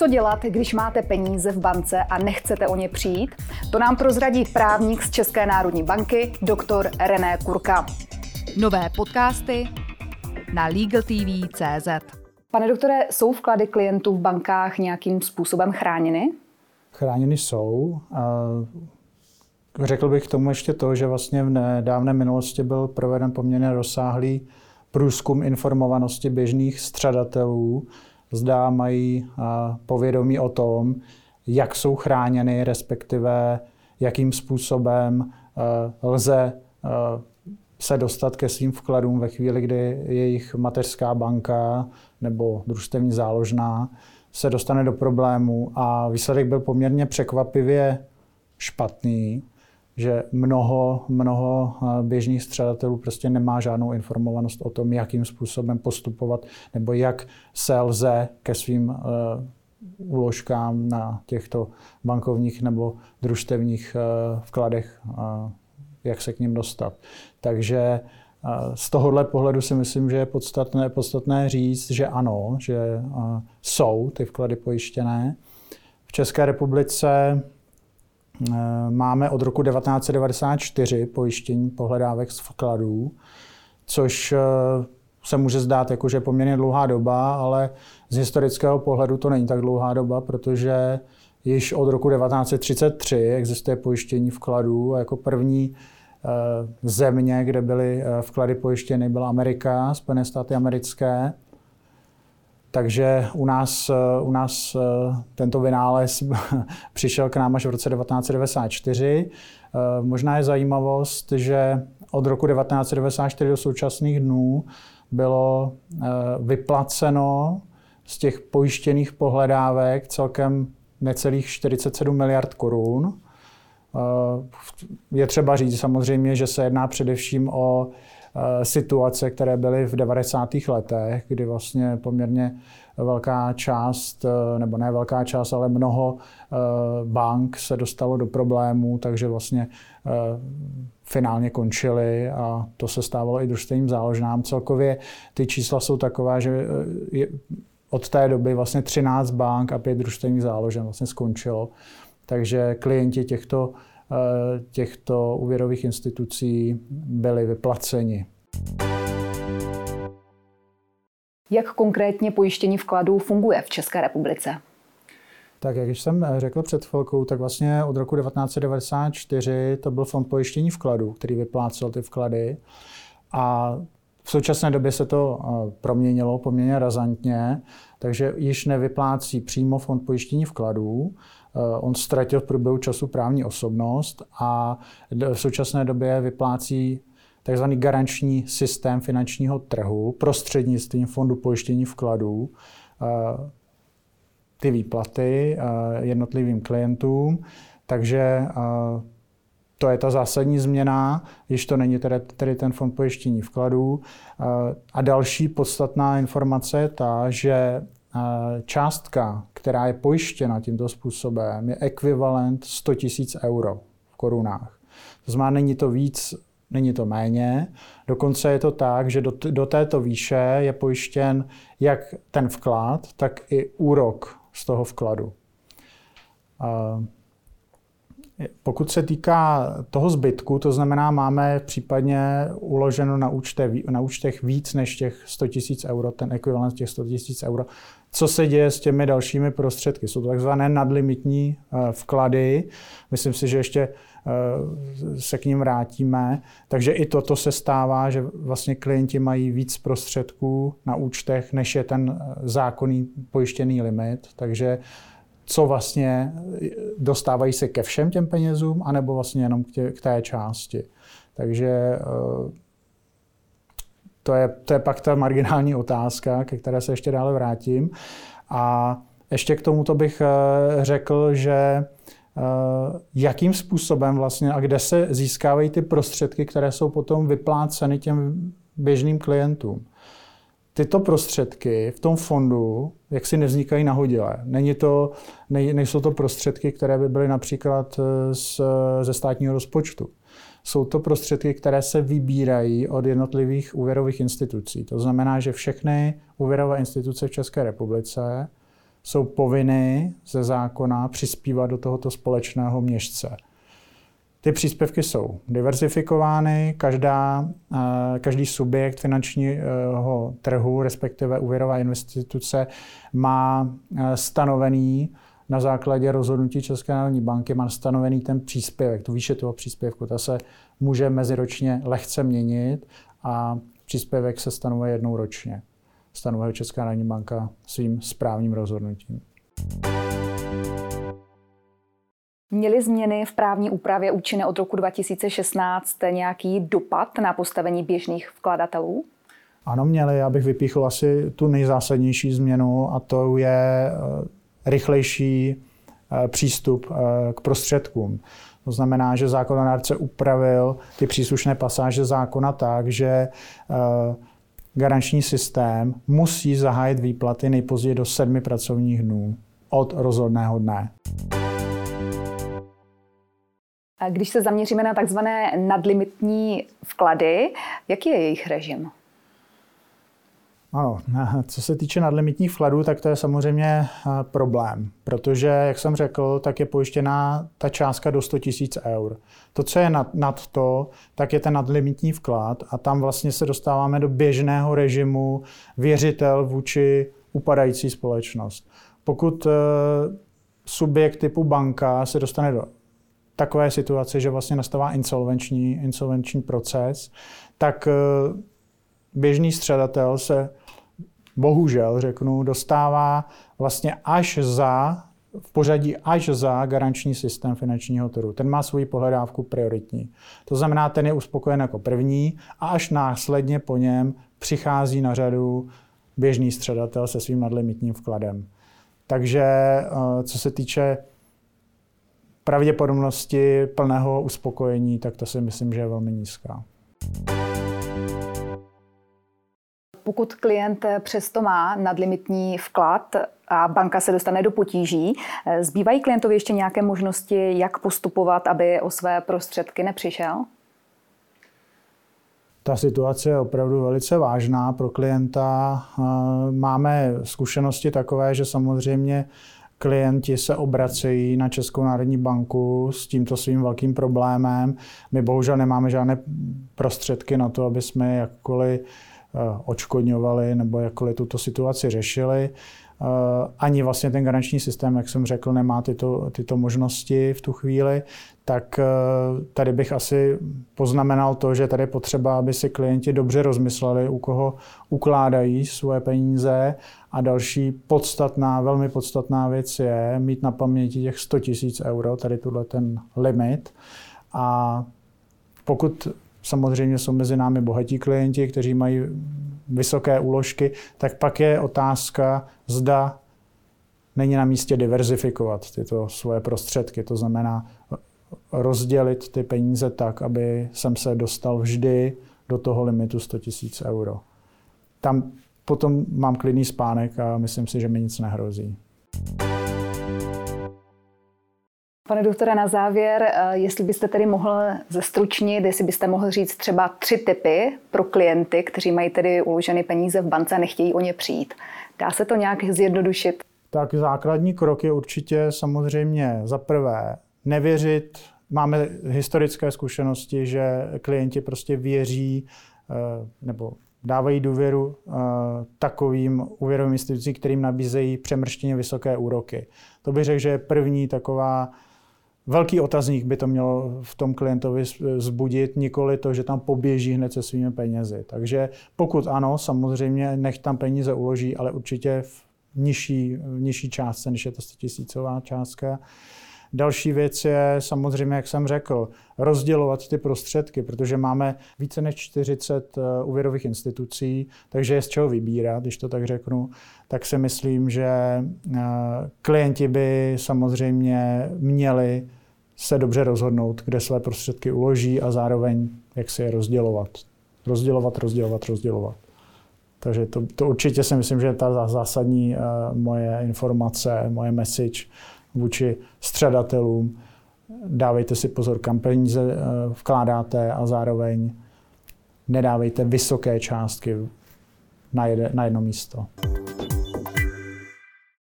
Co dělat, když máte peníze v bance a nechcete o ně přijít? To nám prozradí právník z České národní banky, doktor René Kurka. Nové podcasty na LegalTV.cz Pane doktore, jsou vklady klientů v bankách nějakým způsobem chráněny? Chráněny jsou. Řekl bych k tomu ještě to, že vlastně v nedávné minulosti byl proveden poměrně rozsáhlý průzkum informovanosti běžných střadatelů zda mají povědomí o tom, jak jsou chráněny, respektive jakým způsobem lze se dostat ke svým vkladům ve chvíli, kdy jejich mateřská banka nebo družstevní záložná se dostane do problému. A výsledek byl poměrně překvapivě špatný že mnoho, mnoho eh, běžných střadatelů prostě nemá žádnou informovanost o tom, jakým způsobem postupovat nebo jak se lze ke svým eh, úložkám na těchto bankovních nebo družstevních eh, vkladech, jak se k ním dostat. Takže z tohohle pohledu si myslím, že je podstatné, podstatné říct, že ano, že jsou ty vklady pojištěné. V České republice máme od roku 1994 pojištění pohledávek z vkladů, což eh, se může zdát jako, že poměrně dlouhá doba, ale z historického pohledu to není tak dlouhá doba, protože již od roku 1933 existuje pojištění vkladů a jako první eh, země, kde byly vklady pojištěny, byla Amerika, Spojené státy americké. Takže u nás, eh, u nás eh, tento vynález přišel k nám až v roce 1994. Eh, možná je zajímavost, že od roku 1994 do současných dnů bylo vyplaceno z těch pojištěných pohledávek celkem necelých 47 miliard korun. Je třeba říct samozřejmě, že se jedná především o situace, které byly v 90. letech, kdy vlastně poměrně velká část, eh, nebo ne velká část, ale mnoho eh, bank se dostalo do problémů, takže vlastně finálně končily a to se stávalo i družstevním záložnám. Celkově ty čísla jsou taková, že od té doby vlastně 13 bank a 5 družstevních záložen vlastně skončilo. Takže klienti těchto Eh, těchto úvěrových institucí byli vyplaceni. Jak konkrétně pojištění vkladů funguje v České republice? Tak jak jsem řekl před chvilkou, tak vlastně od roku 1994 to byl fond pojištění vkladů, který vyplácel ty vklady. A v současné době se to eh, proměnilo poměrně razantně, takže již nevyplácí přímo fond pojištění vkladů, Eh, on ztratil v průběhu času právní osobnost a v současné době vyplácí tzv. garanční systém finančního trhu prostřednictvím fondu pojištění vkladů eh, ty výplaty eh, jednotlivým klientům. Takže to je ta zásadní změna, když to není tedy, tedy ten fond pojištění vkladů. A další podstatná informace je ta, že částka, která je pojištěna tímto způsobem, je ekvivalent 100 000 euro v korunách. To znamená, není to víc, není to méně. Dokonce je to tak, že do, do této výše je pojištěn jak ten vklad, tak i úrok z toho vkladu. Pokud se týká toho zbytku, to znamená, máme případně uloženo na, účte, na účtech víc než těch 100 000 euro, ten ekvivalent těch 100 000 euro, co se děje s těmi dalšími prostředky. Jsou to takzvané nadlimitní eh, vklady. Myslím si, že ještě eh, se k ním vrátíme. Takže i toto se stává, že vlastně klienti mají víc prostředků na účtech, než je ten eh, zákonný pojištěný limit. Takže co vlastně dostávají se ke všem těm penězům, anebo vlastně jenom k, tě, k té části. Takže to je, to je pak ta marginální otázka, ke které se ještě dále vrátím. A ještě k tomuto bych eh, řekl, že eh, jakým způsobem vlastně a kde se získávají ty prostředky, které jsou potom vypláceny těm běžným klientům. Tyto prostředky v tom fondu jak si nevznikají nahodile. Není to, ne, nejsou to prostředky, které by byly například eh, z, ze státního rozpočtu. Jsou to prostředky, které se vybírají od jednotlivých úvěrových institucí. To znamená, že všechny úvěrové instituce v České republice jsou povinny ze zákona přispívat do tohoto společného měšce. Ty příspěvky jsou diversifikovány, každá, eh, každý subjekt finančního trhu, respektive úvěrová instituce, má eh, stanovený na základě rozhodnutí České národní banky má stanovený ten příspěvek, tu výše toho příspěvku. Ta se může meziročně lehce měnit a příspěvek se stanovuje jednou ročně. Stanovuje Česká národní banka svým správním rozhodnutím. Měly změny v právní úpravě účinné od roku 2016 nějaký dopad na postavení běžných vkladatelů? Ano, měly. Já bych vypíchl asi tu nejzásadnější změnu a to je eh, rychlejší eh, přístup eh, k prostředkům. To znamená, že zákonodárce upravil ty příslušné pasáže zákona tak, že garanční systém musí zahájit výplaty nejpozději do sedmi pracovních dnů od rozhodného dne. Když se zaměříme na takzvané nadlimitní vklady, jaký je jejich režim? Ano, co se týče nadlimitních vkladů, tak to je samozřejmě problém, protože, jak jsem řekl, tak je pojištěná ta částka do 100 000 eur. To, co je nad, nad to, tak je ten nadlimitní vklad a tam vlastně se dostáváme do běžného režimu věřitel vůči upadající společnost. Pokud eh, subjekt typu banka se dostane do takové situace, že vlastně nastává insolvenční, insolvenční proces, tak eh, běžný středatel se bohužel, řeknu, dostává vlastně až za, v pořadí až za garanční systém finančního trhu. Ten má svoji pohledávku prioritní. To znamená, ten je uspokojen jako první a až následně po něm přichází na řadu běžný středatel se svým nadlimitním vkladem. Takže eh, co se týče pravděpodobnosti plného uspokojení, tak to si myslím, že je velmi nízká. Pokud klient přesto má nadlimitní vklad a banka se dostane do potíží, zbývají klientovi ještě nějaké možnosti, jak postupovat, aby o své prostředky nepřišel? Ta situace je opravdu velice vážná pro klienta. Máme zkušenosti takové, že samozřejmě klienti se obracejí na Českou národní banku s tímto svým velkým problémem. My bohužel nemáme žádné prostředky na to, aby jsme jakkoliv eh, očkodňovali nebo jakkoliv tuto situaci řešili. Eh, ani vlastně ten garanční systém, jak jsem řekl, nemá tyto, tyto možnosti v tu chvíli, tak eh, tady bych asi poznamenal to, že tady je potřeba, aby si klienti dobře rozmysleli, u koho ukládají svoje peníze a další podstatná, velmi podstatná věc je mít na paměti těch 100 000 euro, tady tuhle ten limit. A pokud samozřejmě jsou mezi námi bohatí klienti, kteří mají vysoké úložky, tak pak je otázka, zda není na místě diverzifikovat tyto svoje prostředky. To znamená rozdělit ty peníze tak, aby jsem se dostal vždy do toho limitu 100 000 euro. Tam potom mám klidný spánek a myslím si, že mi nic nehrozí. Pane doktore, na závěr, eh, jestli byste tedy mohl zestručnit, jestli byste mohl říct třeba tři typy pro klienty, kteří mají tedy uloženy peníze v bance a nechtějí o ně přijít. Dá se to nějak zjednodušit? Tak základní krok je určitě samozřejmě za prvé nevěřit. Máme historické zkušenosti, že klienti prostě věří eh, nebo dávají důvěru uh, takovým úvěrovým institucím, kterým nabízejí přemrštěně vysoké úroky. To bych řekl, že je první taková velký otazník by to mělo v tom klientovi zbudit, nikoli to, že tam poběží hned se svými penězi. Takže pokud ano, samozřejmě nech tam peníze uloží, ale určitě v nižší, nižší částce, než je to 100 tisícová částka. Další věc je samozřejmě, jak jsem řekl, rozdělovat ty prostředky, protože máme více než 40 eh, úvěrových institucí, takže je z čeho vybírat, když to tak řeknu. Tak si myslím, že eh, klienti by samozřejmě měli se dobře rozhodnout, kde své prostředky uloží a zároveň jak si je rozdělovat. Rozdělovat, rozdělovat, rozdělovat. Takže to, to určitě si myslím, že je ta zásadní uh, moje informace, moje message vůči středatelům. Dávejte si pozor, kam peníze uh, vkládáte a zároveň nedávejte vysoké částky na, na jedno místo.